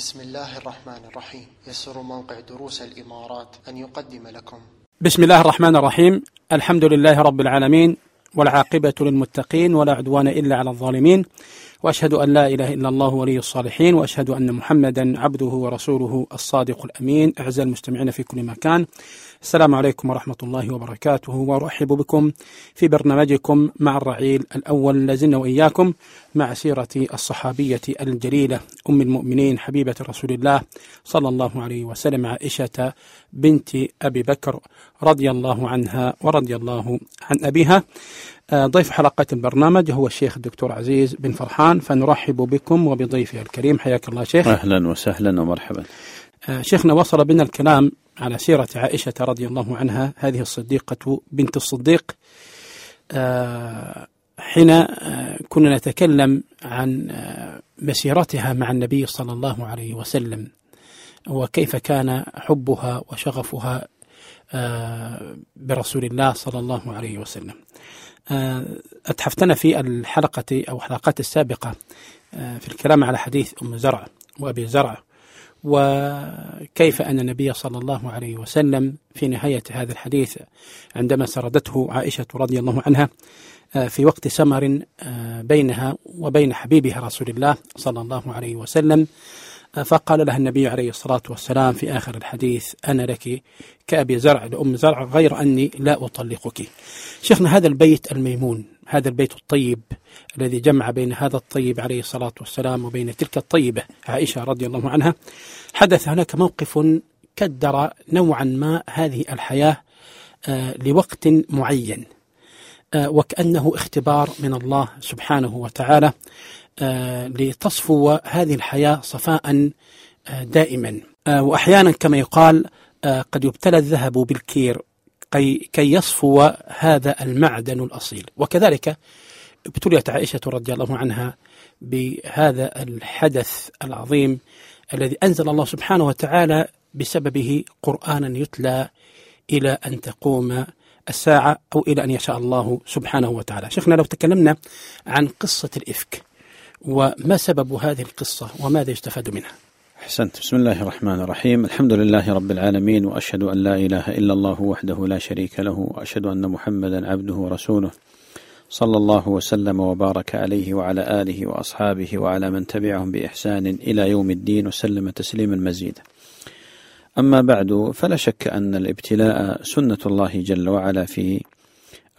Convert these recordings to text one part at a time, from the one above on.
بسم الله الرحمن الرحيم. يسر موقع دروس الإمارات أن يقدم لكم. بسم الله الرحمن الرحيم. الحمد لله رب العالمين والعاقبة للمتقين ولا عدوان إلا على الظالمين. وأشهد أن لا إله إلا الله ولي الصالحين. وأشهد أن محمدا عبده ورسوله الصادق الأمين. أعزائي المستمعين في كل مكان. السلام عليكم ورحمة الله وبركاته وأرحب بكم في برنامجكم مع الرعيل الأول لازلنا وإياكم مع سيرة الصحابية الجليلة أم المؤمنين حبيبة رسول الله صلى الله عليه وسلم عائشة بنت أبي بكر رضي الله عنها ورضي الله عن أبيها. ضيف حلقة البرنامج هو الشيخ الدكتور عزيز بن فرحان فنرحب بكم وبضيفه الكريم. حياك الله شيخ. أهلا وسهلا ومرحبا. شيخنا وصل بنا الكلام على سيرة عائشة رضي الله عنها هذه الصديقة بنت الصديق. حين كنا نتكلم عن مسيرتها مع النبي صلى الله عليه وسلم وكيف كان حبها وشغفها برسول الله صلى الله عليه وسلم. أتحفتنا في الحلقة أو الحلقات السابقة في الكلام على حديث أم زرع وأبي زرع. وكيف أن النبي صلى الله عليه وسلم في نهاية هذا الحديث عندما سردته عائشة رضي الله عنها في وقت سمر بينها وبين حبيبها رسول الله صلى الله عليه وسلم فقال لها النبي عليه الصلاة والسلام في آخر الحديث أنا لك كأبي زرع لأم زرع غير أني لا أطلقك. شيخنا هذا البيت الميمون هذا البيت الطيب الذي جمع بين هذا الطيب عليه الصلاة والسلام وبين تلك الطيبة. عائشة رضي الله عنها. حدث هناك موقف كدر نوعا ما هذه الحياة لوقت معين وكأنه اختبار من الله سبحانه وتعالى لتصفو هذه الحياة صفاء دائما. وأحيانا كما يقال قد يبتلى الذهب بالكير. كي يصفو هذا المعدن الأصيل. وكذلك ابتليت عائشة رضي الله عنها بهذا الحدث العظيم الذي أنزل الله سبحانه وتعالى بسببه قرآنا يتلى إلى أن تقوم الساعة أو إلى أن يشاء الله سبحانه وتعالى. شيخنا لو تكلمنا عن قصة الإفك وما سبب هذه القصة وماذا يستفاد منها؟ أحسنت. بسم الله الرحمن الرحيم. الحمد لله رب العالمين وأشهد أن لا إله إلا الله وحده لا شريك له وأشهد أن محمدا عبده ورسوله. صلى الله وسلم وبارك عليه وعلى آله وأصحابه وعلى من تبعهم بإحسان إلى يوم الدين وسلم تسليما مزيدا. أما بعد فلا شك أن الابتلاء سنة الله جل وعلا في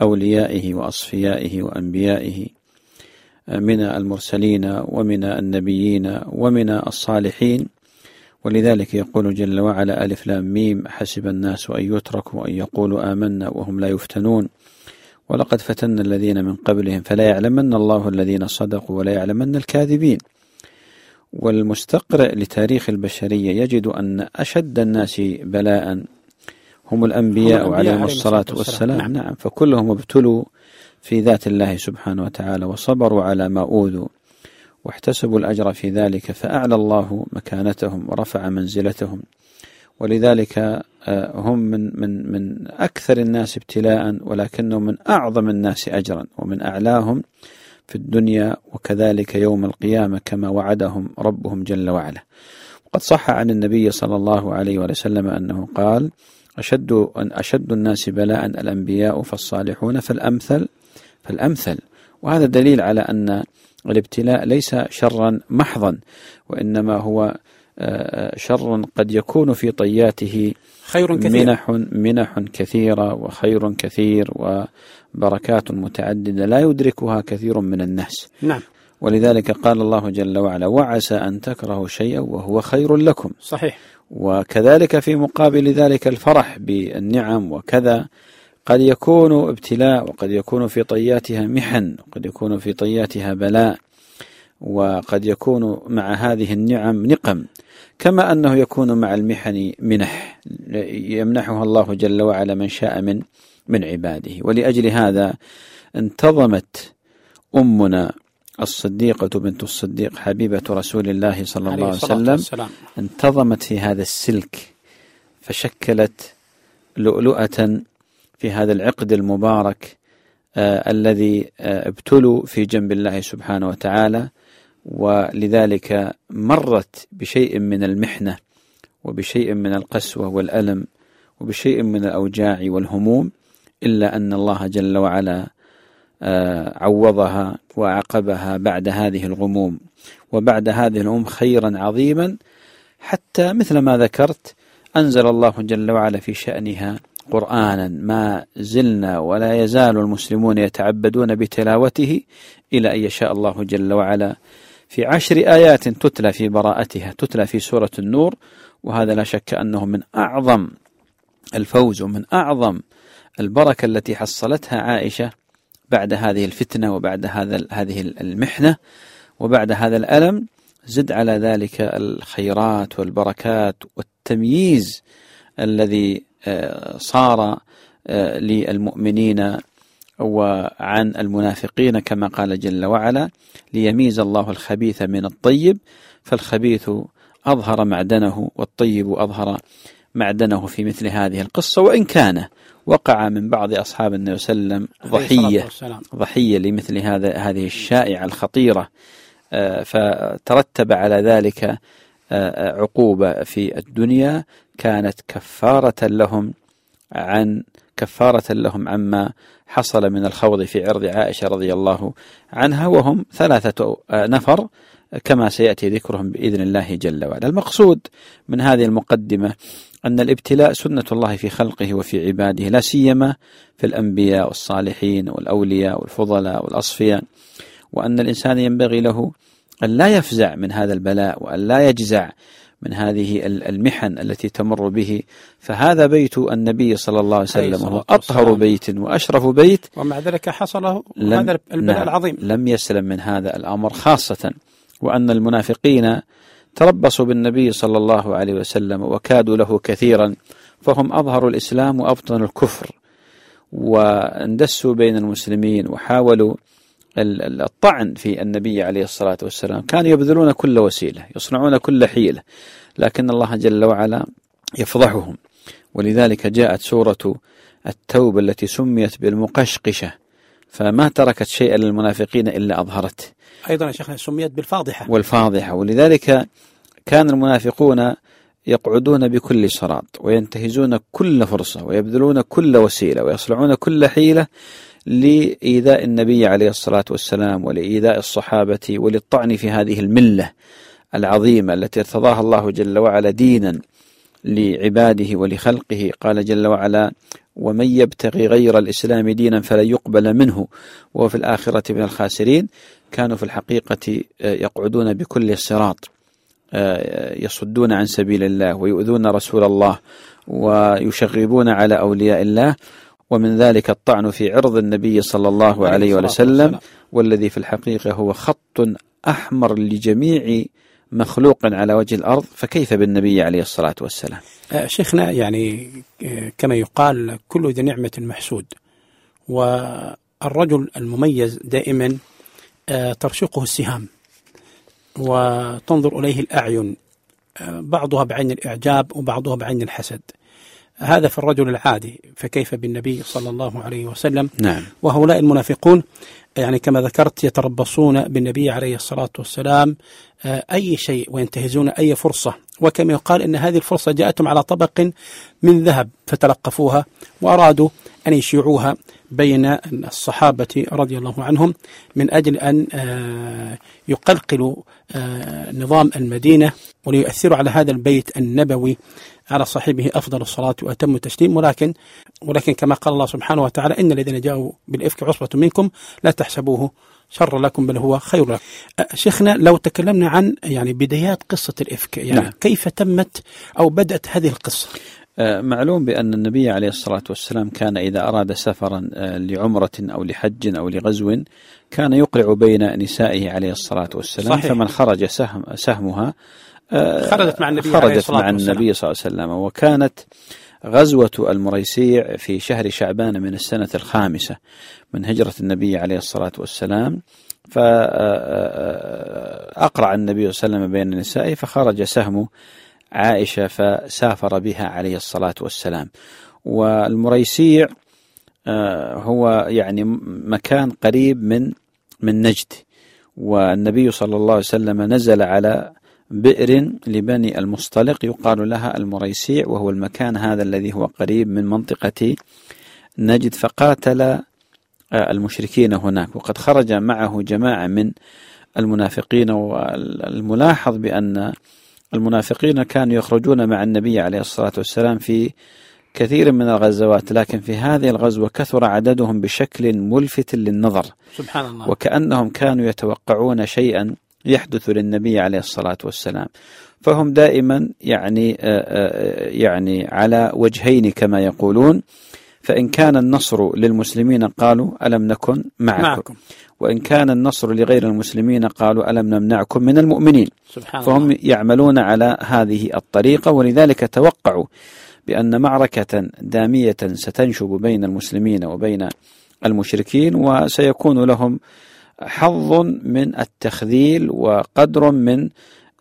أوليائه وأصفيائه وأنبيائه. من المرسلين ومن النبيين ومن الصالحين. ولذلك يقول جل وعلا ألف لام ميم حسب الناس أن يتركوا أن يقولوا آمنا وهم لا يفتنون. ولقد فتنا الذين من قبلهم فلا يعلمن الله الذين صدقوا ولا يعلمن الكاذبين. والمستقرئ لتاريخ البشرية يجد أن أشد الناس بلاء هم الأنبياء عليهم الصلاة والسلام. نعم. نعم. فكلهم ابتلوا في ذات الله سبحانه وتعالى وصبروا على ما أوذوا واحتسبوا الأجر في ذلك فأعلى الله مكانتهم ورفع منزلتهم. ولذلك هم من من من أكثر الناس ابتلاء ولكنهم من أعظم الناس أجرا ومن أعلاهم في الدنيا وكذلك يوم القيامة كما وعدهم ربهم جل وعلا. وقد صح عن النبي صلى الله عليه وسلم أنه قال أشد أشد الناس بلاء الأنبياء فالصالحون فالأمثل فالأمثل. وهذا دليل على أن الابتلاء ليس شرا محضا وإنما هو شر قد يكون في طياته خير كثير. منح منح كثيرة وخير كثير وبركات متعددة لا يدركها كثير من الناس. نعم. ولذلك قال الله جل وعلا وعسى أن تكرهوا شيئا وهو خير لكم. صحيح. وكذلك في مقابل ذلك الفرح بالنعم وكذا قد يكون ابتلاء وقد يكون في طياتها محن وقد يكون في طياتها بلاء وقد يكون مع هذه النعم نقم كما أنه يكون مع المحن منح يمنحها الله جل وعلا من شاء من من عباده. ولأجل هذا انتظمت أمنا الصديقة بنت الصديق حبيبة رسول الله صلى الله عليه وسلم انتظمت في هذا السلك فشكلت لؤلؤة في هذا العقد المبارك آه الذي آه ابتلوا في جنب الله سبحانه وتعالى ولذلك مرت بشيء من المحنة وبشيء من القسوة والألم وبشيء من الأوجاع والهموم إلا أن الله جل وعلا آه، عوضها وعقبها بعد هذه الغموم وبعد هذه الأم خيرا عظيما حتى مثل ما ذكرت أنزل الله جل وعلا في شأنها قرآنا ما زلنا ولا يزال المسلمون يتعبدون بتلاوته إلى أن يشاء الله جل وعلا. في عشر آيات تتلى في براءتها تتلى في سورة النور وهذا لا شك أنه من أعظم الفوز ومن أعظم البركة التي حصلتها عائشة بعد هذه الفتنة وبعد هذا هذه المحنة وبعد هذا الألم. زد على ذلك الخيرات والبركات والتمييز الذي صار آه، للمؤمنين وعن المنافقين كما قال جل وعلا ليميز الله الخبيث من الطيب فالخبيث أظهر معدنه والطيب أظهر معدنه في مثل هذه القصة وإن كان وقع من بعض أصحاب النبي صلى الله عليه وسلم ضحية ضحية لمثل هذا هذه الشائعة الخطيرة آه، فترتب على ذلك عقوبة في الدنيا كانت كفارة لهم عن كفارة لهم عما حصل من الخوض في عرض عائشة رضي الله عنها وهم ثلاثة نفر كما سيأتي ذكرهم بإذن الله جل وعلا. المقصود من هذه المقدمة أن الابتلاء سنة الله في خلقه وفي عباده لا سيما في الأنبياء والصالحين والأولياء والفضلاء والأصفياء وأن الإنسان ينبغي له أن لا يفزع من هذا البلاء وأن لا يجزع من هذه المحن التي تمر به. فهذا بيت النبي صلى الله عليه وسلم هو أطهر بيت وأشرف بيت. ومع ذلك حصل هذا البلاء نعم العظيم. لم يسلم من هذا الأمر خاصة وأن المنافقين تربصوا بالنبي صلى الله عليه وسلم وكادوا له كثيرا فهم أظهروا الإسلام وأبطنوا الكفر واندسوا بين المسلمين وحاولوا الطعن في النبي عليه الصلاة والسلام. كانوا يبذلون كل وسيلة يصنعون كل حيلة لكن الله جل وعلا يفضحهم. ولذلك جاءت سورة التوبة التي سميت بالمقشقشة فما تركت شيئا للمنافقين إلا أظهرته أيضا يا شيخ سميت بالفاضحة. والفاضحة. ولذلك كان المنافقون يقعدون بكل صراط وينتهزون كل فرصة ويبذلون كل وسيلة ويصنعون كل حيلة لإيذاء النبي عليه الصلاة والسلام ولإيذاء الصحابة وللطعن في هذه الملة العظيمة التي ارتضاها الله جل وعلا دينا لعباده ولخلقه. قال جل وعلا ومن يبتغي غير الإسلام دينا فلا يقبل منه. وهو في الآخرة من الخاسرين كانوا في الحقيقة يقعدون بكل الصراط. يصدون عن سبيل الله ويؤذون رسول الله ويشغبون على أولياء الله. ومن ذلك الطعن في عرض النبي صلى الله عليه وسلم والذي في الحقيقة هو خط أحمر لجميع مخلوق على وجه الأرض. فكيف بالنبي عليه الصلاة والسلام؟ أه، شيخنا يعني أه، كما يقال كل ذي نعمة محسود. والرجل المميز دائما ترشقه السهام. وتنظر إليه الأعين بعضها بعين الإعجاب وبعضها بعين الحسد هذا في الرجل العادي فكيف بالنبي صلى الله عليه وسلم نعم. وهؤلاء المنافقون يعني كما ذكرت يتربصون بالنبي عليه الصلاة والسلام آه، أي شيء وينتهزون أي فرصة. وكما يقال أن هذه الفرصة جاءتهم على طبق من ذهب فتلقفوها وأرادوا أن يشيعوها بين الصحابة رضي الله عنهم من أجل أن آه، يقلقلوا آه، نظام المدينة وليؤثروا على هذا البيت النبوي على صاحبه أفضل الصلاة وأتم التسليم. ولكن ولكن كما قال الله سبحانه وتعالى إن الذين جاءوا بالإفك عصبة منكم لا تحسبوه شر لكم بل هو خير لكم شيخنا لو تكلمنا عن يعني بدايات قصة الإفك يعني نعم. كيف تمت أو بدأت هذه القصة آه، معلوم بأن النبي عليه الصلاة والسلام كان إذا أراد سفرا آه، لعمرة أو لحج أو لغزو كان يقرع بين نسائه عليه الصلاة والسلام صحيح. فمن خرج سهم سهمها خرجت مع النبي خرجت مع النبي صلى الله عليه وسلم وكانت غزوة المريسيع في شهر شعبان من السنة الخامسة من هجرة النبي عليه الصلاة والسلام. فأقرع النبي صلى الله عليه وسلم بين النساء فخرج سهم عائشة فسافر بها عليه الصلاة والسلام. والمريسيع آه، هو يعني مكان قريب من من نجد. والنبي صلى الله عليه وسلم نزل على بئر لبني المصطلق يقال لها المريسيع وهو المكان هذا الذي هو قريب من منطقة نجد فقاتل آه، المشركين هناك. وقد خرج معه جماعة من المنافقين والملاحظ بأن المنافقين كانوا يخرجون مع النبي عليه الصلاة والسلام في كثير من الغزوات لكن في هذه الغزوة كثر عددهم بشكل ملفت للنظر. سبحان الله. وكأنهم كانوا يتوقعون شيئا. يحدث للنبي عليه الصلاة والسلام فهم دائما يعني آه، آه، يعني على وجهين كما يقولون فإن كان النصر للمسلمين قالوا ألم نكن معكم, معكم. وإن كان النصر لغير المسلمين قالوا ألم نمنعكم من المؤمنين سبحان فهم الله. يعملون على هذه الطريقة ولذلك توقعوا بأن معركة دامية ستنشب بين المسلمين وبين المشركين وسيكون لهم حظ من التخذيل وقدر من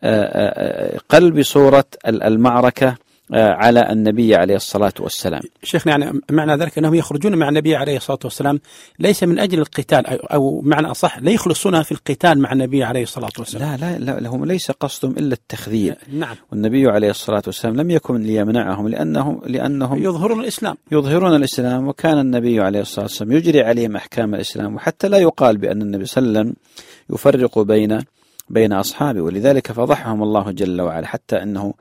آه، آه، آه، قلب صورة المعركة. على النبي عليه الصلاة والسلام. شيخنا يعني معنى ذلك أنهم يخرجون مع النبي عليه الصلاة والسلام ليس من أجل القتال أو معنى أصح لا يخلصون في القتال مع النبي عليه الصلاة والسلام. لا لا, لا هم ليس قصدهم إلا التخذيل. نعم. والنبي عليه الصلاة والسلام لم يكن ليمنعهم لأنهم لأنهم يظهرون الإسلام. يظهرون الإسلام وكان النبي عليه الصلاة والسلام يجري عليهم أحكام الإسلام وحتى لا يقال بأن النبي صلى الله عليه وسلم يفرق بين بين أصحابه. ولذلك فضحهم الله جل وعلا حتى أنه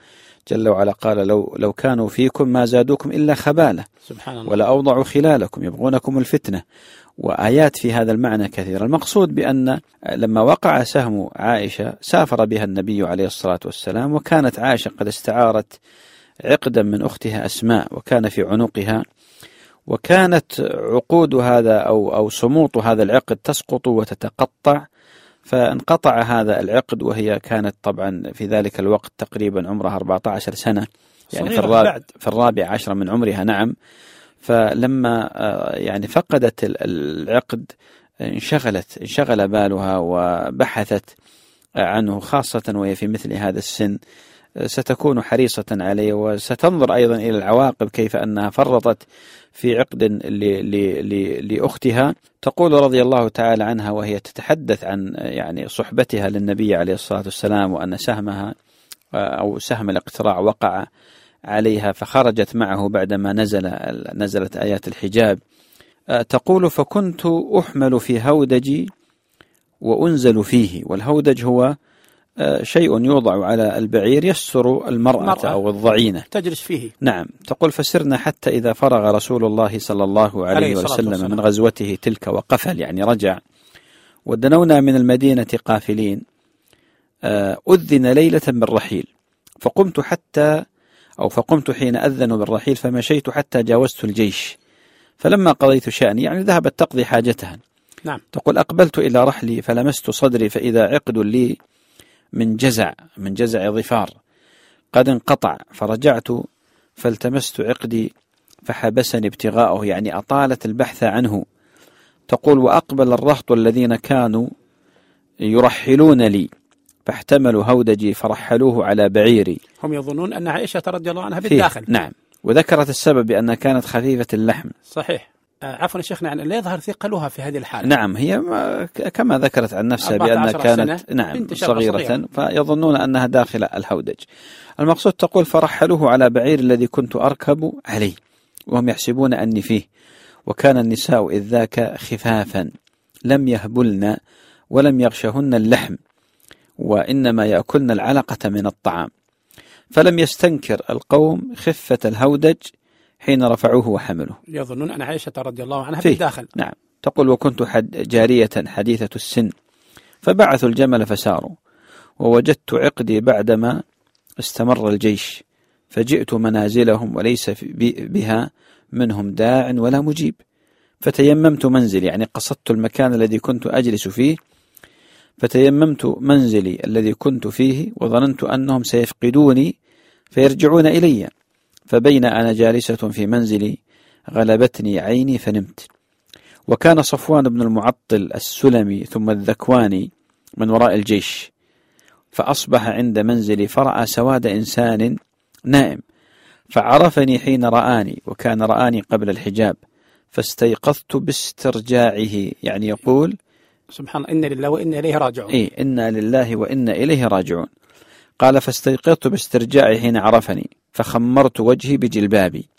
جل وعلا قال لو لو كانوا فيكم ما زادوكم إلا خباله سبحان الله. ولا أوضعوا خلالكم يبغونكم الفتنة. وآيات في هذا المعنى كثيرة. المقصود بأن لما وقع سهم عائشة سافر بها النبي عليه الصلاة والسلام وكانت عائشة قد استعارت عقدا من أختها أسماء وكان في عنقها. وكانت عقود هذا أو أو سموط هذا العقد تسقط وتتقطع. فانقطع هذا العقد وهي كانت طبعا في ذلك الوقت تقريبا عمرها 14 سنة. يعني في الرابع, في الرابع عشر من عمرها نعم. فلما آه، يعني فقدت العقد انشغلت انشغل بالها وبحثت عنه خاصة وهي في مثل هذا السن. ستكون حريصة عليه وستنظر أيضا إلى العواقب كيف أنها فرطت في عقد لأختها. تقول رضي الله تعالى عنها وهي تتحدث عن يعني صحبتها للنبي عليه الصلاة والسلام وأن سهمها أو سهم الاقتراع وقع عليها فخرجت معه بعدما نزل نزلت آيات الحجاب. تقول فكنت أحمل في هودجي وأنزل فيه والهودج هو شيء يوضع على البعير يستر المرأة, المرأة. أو الضعينة. تجلس فيه. نعم. تقول فسرنا حتى إذا فرغ رسول الله صلى الله عليه, عليه وسلم من غزوته تلك وقفل يعني رجع. ودنونا من المدينة قافلين. آه، أذن ليلة بالرحيل. فقمت حتى أو فقمت حين أذنوا بالرحيل فمشيت حتى جاوزت الجيش. فلما قضيت شأني يعني ذهبت تقضي حاجتها. نعم. تقول أقبلت إلى رحلي فلمست صدري فإذا عقد لي من جزع من جزع ظفار. قد انقطع فرجعت فالتمست عقدي فحبسني ابتغاؤه يعني أطالت البحث عنه. تقول وأقبل الرهط الذين كانوا يرحلون لي فاحتملوا هودجي فرحلوه على بعيري. هم يظنون أن عائشة رضي الله عنها بالداخل. نعم. وذكرت السبب بأنها كانت خفيفة اللحم. صحيح. عفوا شيخنا يعني لا يظهر ثقلها في هذه الحالة. نعم هي كما ذكرت عن نفسها بأنها كانت نعم صغيرة, صغيرة فيظنون أنها داخل الهودج المقصود تقول فرحلوه على بعير الذي كنت أركب عليه وهم يحسبون أني فيه وكان النساء إذ ذاك خفافا لم يهبلن ولم يغشهن اللحم وإنما يأكلن العلقة من الطعام. فلم يستنكر القوم خفة الهودج حين رفعوه وحملوه. يظنون أن عائشة رضي الله عنها في الداخل نعم. تقول وكنت حد جارية حديثة السن. فبعثوا الجمل فساروا. ووجدت عقدي بعدما استمر الجيش. فجئت منازلهم وليس بها منهم داع ولا مجيب. فتيممت منزلي. يعني قصدت المكان الذي كنت أجلس فيه. فتيممت منزلي الذي كنت فيه. وظننت أنهم سيفقدوني فيرجعون إلي. فبين أنا جالسة في منزلي غلبتني عيني فنمت. وكان صفوان بن المعطل السلمي ثم الذكواني من وراء الجيش فأصبح عند منزلي فرأى سواد إنسان نائم فعرفني حين رآني وكان رآني قبل الحجاب فاستيقظت باسترجاعه. يعني يقول سبحان الله إنا لله وإنا إليه راجعون. إيه إنا لله وإنا إليه راجعون. قال فاستيقظت باسترجاعي حين عرفني فخمرت وجهي بجلبابي.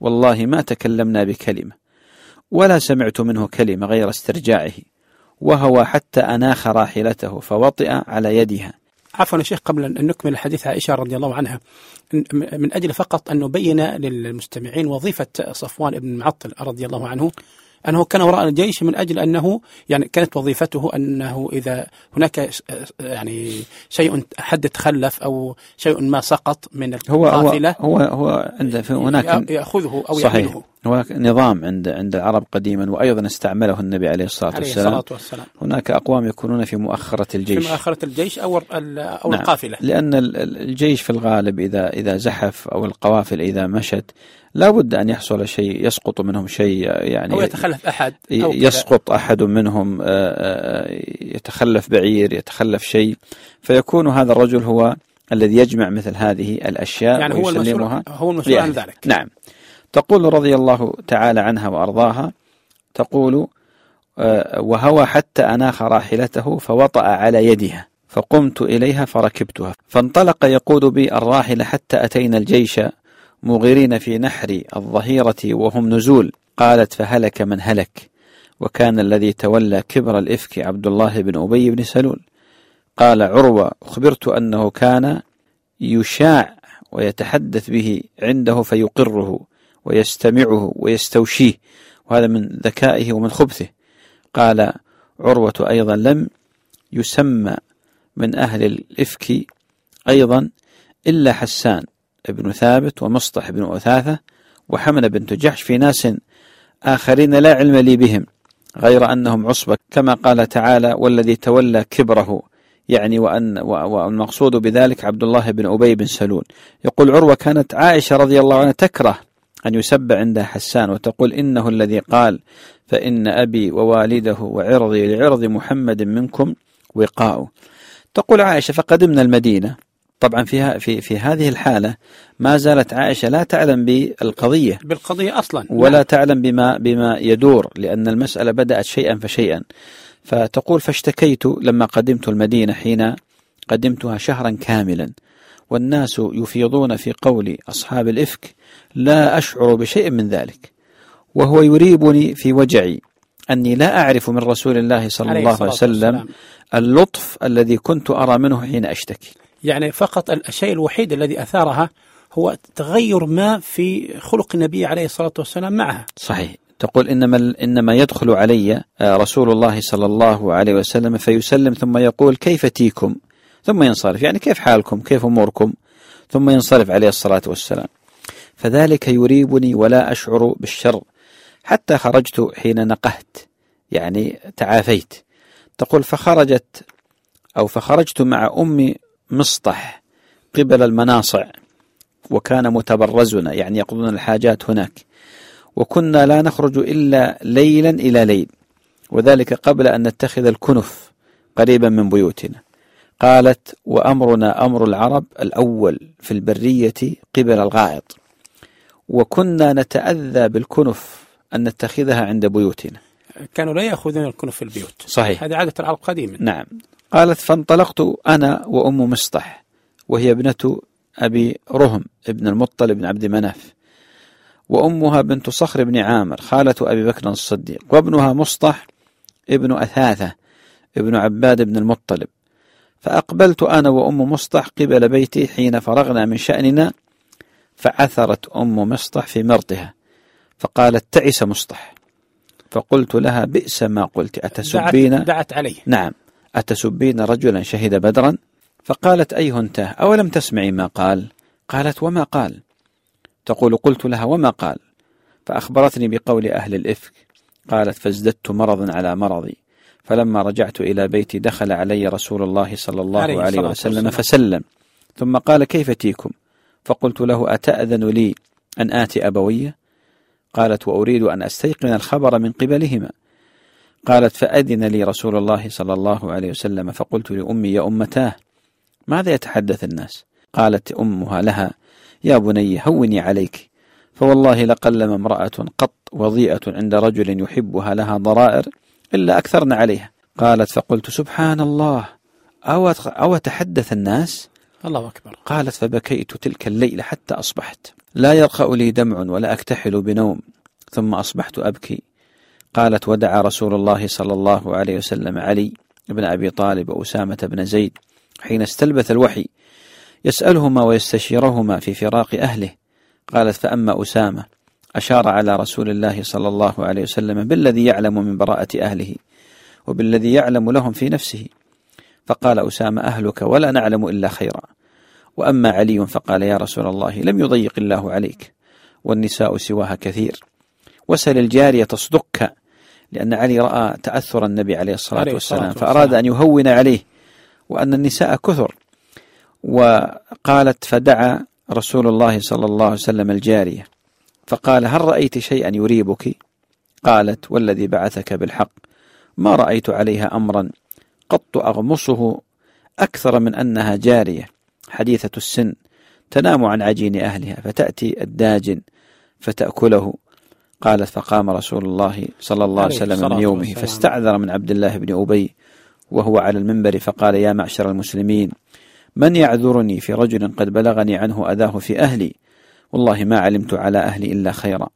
والله ما تكلمنا بكلمة ولا سمعت منه كلمة غير استرجاعه. وهو حتى أناخ راحلته فوطئ على يدها. عفوا يا شيخ قبل أن نكمل حديث عائشة رضي الله عنها من أجل فقط أن نبين للمستمعين وظيفة صفوان بن معطل رضي الله عنه أنه كان وراء الجيش من أجل أنه يعني كانت وظيفته أنه إذا هناك يعني شيء حد تخلف أو شيء ما سقط من القافلة هو هو, هو عند هناك يأخذه أو صحيح. يحمله. هناك نظام عند عند العرب قديما وأيضا استعمله النبي عليه الصلاة والسلام. عليه الصلاة والسلام. هناك أقوام يكونون في مؤخرة الجيش. في مؤخرة الجيش أو أو نعم. القافلة. لأن الجيش في الغالب اذا إذا زحف أو القوافل إذا مشت لا بد أن يحصل شيء يسقط منهم شيء يعني أو يتخلف أحد أو يسقط أحد منهم آه، آه، يتخلف بعير يتخلف شيء فيكون هذا الرجل هو الذي يجمع مثل هذه الأشياء يعني هو المسؤول هو المسؤول عن ذلك نعم تقول رضي الله تعالى عنها وأرضاها تقول آه، وهوى حتى أناخ راحلته فوطأ على يدها فقمت إليها فركبتها. فانطلق يقود بي الراحلة حتى أتينا الجيش مغيرين في نحر الظهيرة وهم نزول. قالت فهلك من هلك؟ وكان الذي تولى كبر الإفك عبد الله بن أبي بن سلول. قال عروة أخبرت أنه كان يشاع ويتحدث به عنده فيقره. ويستمعه ويستوشيه وهذا من ذكائه ومن خبثه. قال عروة أيضا لم يسمى من أهل الإفك أيضا إلا حسان ابن ثابت ومصطح بن أثاثة وحمنة بنت جحش في ناس آخرين لا علم لي بهم غير أنهم عصبة. كما قال تعالى والذي تولى كبره يعني وأن والمقصود بذلك عبد الله بن أبي بن سلول. يقول عروة كانت عائشة رضي الله عنها تكره أن يسب عندها حسان وتقول إنه الذي قال فإن أبي ووالده وعرضي لعرض محمد منكم وقاء. تقول عائشة فقدمنا المدينة. طبعا فيها في في هذه الحالة ما زالت عائشة لا تعلم بالقضية بالقضية أصلا. ولا نعم. تعلم بما بما يدور لأن المسألة بدأت شيئا فشيئا. فتقول فاشتكيت لما قدمت المدينة حين قدمتها شهرا كاملا. والناس يفيضون في قول أصحاب الإفك لا أشعر بشيء من ذلك وهو يريبني في وجعي أني لا أعرف من رسول الله صلى الله عليه وسلم اللطف الذي كنت أرى منه حين أشتكي. يعني فقط الشيء الوحيد الذي أثارها هو تغير ما في خلق النبي عليه الصلاة والسلام معها صحيح. تقول إنما, إنما يدخل علي آه، رسول الله صلى الله عليه وسلم فيسلم ثم يقول كيف تيكم؟ ثم ينصرف. يعني كيف حالكم؟ كيف أموركم؟ ثم ينصرف عليه الصلاة والسلام. فذلك يريبني ولا أشعر بالشر. حتى خرجت حين نقهت يعني تعافيت. تقول فخرجت أو فخرجت مع أمي مسطح قبل المناصع وكان متبرزنا يعني يقضون الحاجات هناك. وكنا لا نخرج إلا ليلا إلى ليل وذلك قبل أن نتخذ الكنف قريبا من بيوتنا. قالت وأمرنا أمر العرب الأول في البرية قبل الغائط وكنا نتأذى بالكنف أن نتخذها عند بيوتنا. كانوا لا يأخذون الكنف في البيوت. صحيح. هذه عادة العرب قديما. نعم. قالت فانطلقت أنا وأم مصطح وهي ابنة أبي رهم ابن المطلب بن عبد مناف وأمها بنت صخر بن عامر خالة أبي بكر الصديق وابنها مصطح ابن أثاثة ابن عباد بن المطلب فأقبلت أنا وأم مصطح قبل بيتي حين فرغنا من شأننا فعثرت أم مصطح في مرطها فقالت تعس مصطح. فقلت لها بئس ما قلت أتسبين؟ دعت, دعت عليه نعم. أتسبين رجلا شهد بدرا؟ فقالت أيه أنت؟ أولم تسمعي ما قال؟ قالت وما قال. تقول قلت لها وما قال؟ فأخبرتني بقول أهل الإفك. قالت فازددت مرضا على مرضي. فلما رجعت إلى بيتي دخل علي رسول الله صلى الله عليه, عليه وسلم فسلم. ثم قال كيف تيكم؟ فقلت له أتأذن لي أن آتي أبوية قالت وأريد أن أستيقن الخبر من قبلهما. قالت فأذن لي رسول الله صلى الله عليه وسلم. فقلت لأمي يا أمتاه ماذا يتحدث الناس؟ قالت أمها لها يا بني هوني عليك. فوالله لقلم امرأة قط وضيئة عند رجل يحبها لها ضرائر إلا أكثرن عليها. قالت فقلت سبحان الله أو أو تحدث الناس؟ الله أكبر. قالت فبكيت تلك الليلة حتى أصبحت. لا يرقأ لي دمع ولا أكتحل بنوم ثم أصبحت أبكي. قالت ودعا رسول الله صلى الله عليه وسلم علي بن أبي طالب وأسامة بن زيد حين استلبث الوحي يسألهما ويستشيرهما في فراق أهله. قالت فأما أسامة أشار على رسول الله صلى الله عليه وسلم بالذي يعلم من براءة أهله وبالذي يعلم لهم في نفسه. فقال أسامة أهلك ولا نعلم إلا خيرا. وأما علي فقال يا رسول الله لم يضيق الله عليك والنساء سواها كثير. وسل الجارية تصدقك لأن علي رأى تأثر النبي عليه الصلاة والسلام. فأراد أن يهون عليه وأن النساء كثر. وقالت فدعا رسول الله صلى الله عليه وسلم الجارية. فقال هل رأيت شيئا يريبك؟ قالت والذي بعثك بالحق. ما رأيت عليها أمرا. قط أغمصه أكثر من أنها جارية حديثة السن. تنام عن عجين أهلها فتأتي الداجن فتأكله. قالت فقام رسول الله صلى الله عليه وسلم من يومه فاستعذر من عبد الله بن أبي وهو على المنبر فقال يا معشر المسلمين من يعذرني في رجل قد بلغني عنه أذاه في أهلي؟ والله ما علمت على أهلي إلا خيرا.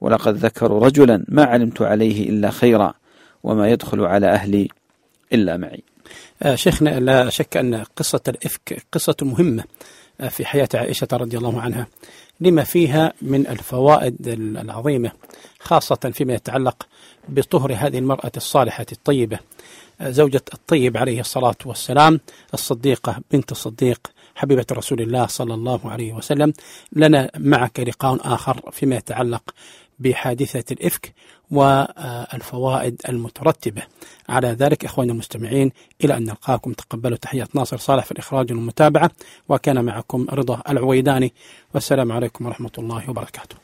ولقد ذكروا رجلا ما علمت عليه إلا خيرا وما يدخل على أهلي إلا معي. آه شيخنا لا شك أن قصة الإفك قصة مهمة آه في حياة عائشة رضي الله عنها. لما فيها من الفوائد العظيمة خاصة فيما يتعلق بطهر هذه المرأة الصالحة الطيبة. آه زوجة الطيب عليه الصلاة والسلام الصديقة بنت الصديق حبيبة رسول الله صلى الله عليه وسلم لنا معك لقاء آخر فيما يتعلق بحادثة الإفك والفوائد المترتبة. على ذلك إخواني المستمعين إلى أن نلقاكم. تقبلوا تحيات ناصر صالح في الإخراج والمتابعة وكان معكم رضا العويداني. والسلام عليكم ورحمة الله وبركاته.